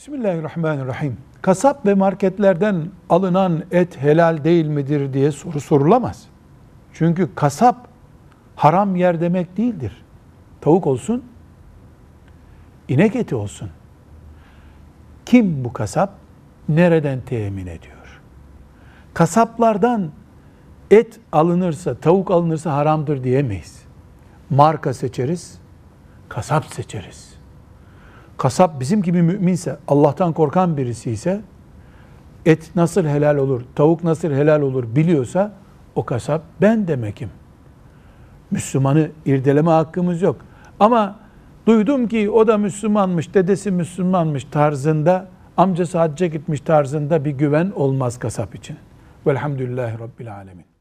Bismillahirrahmanirrahim. Kasap ve marketlerden alınan et helal değil midir diye soru sorulamaz. Çünkü kasap haram yer demek değildir. Tavuk olsun, inek eti olsun. Kim bu kasap? Nereden temin ediyor? Kasaplardan et alınırsa, tavuk alınırsa haramdır diyemeyiz. Marka seçeriz, kasap seçeriz. Kasap bizim gibi müminse, Allah'tan korkan birisi ise et nasıl helal olur, tavuk nasıl helal olur biliyorsa o kasap ben demekim. Müslümanı irdeleme hakkımız yok. Ama duydum ki o da Müslümanmış, dedesi Müslümanmış tarzında, amcası hacca gitmiş tarzında bir güven olmaz kasap için. Velhamdülillahi Rabbil Alemin.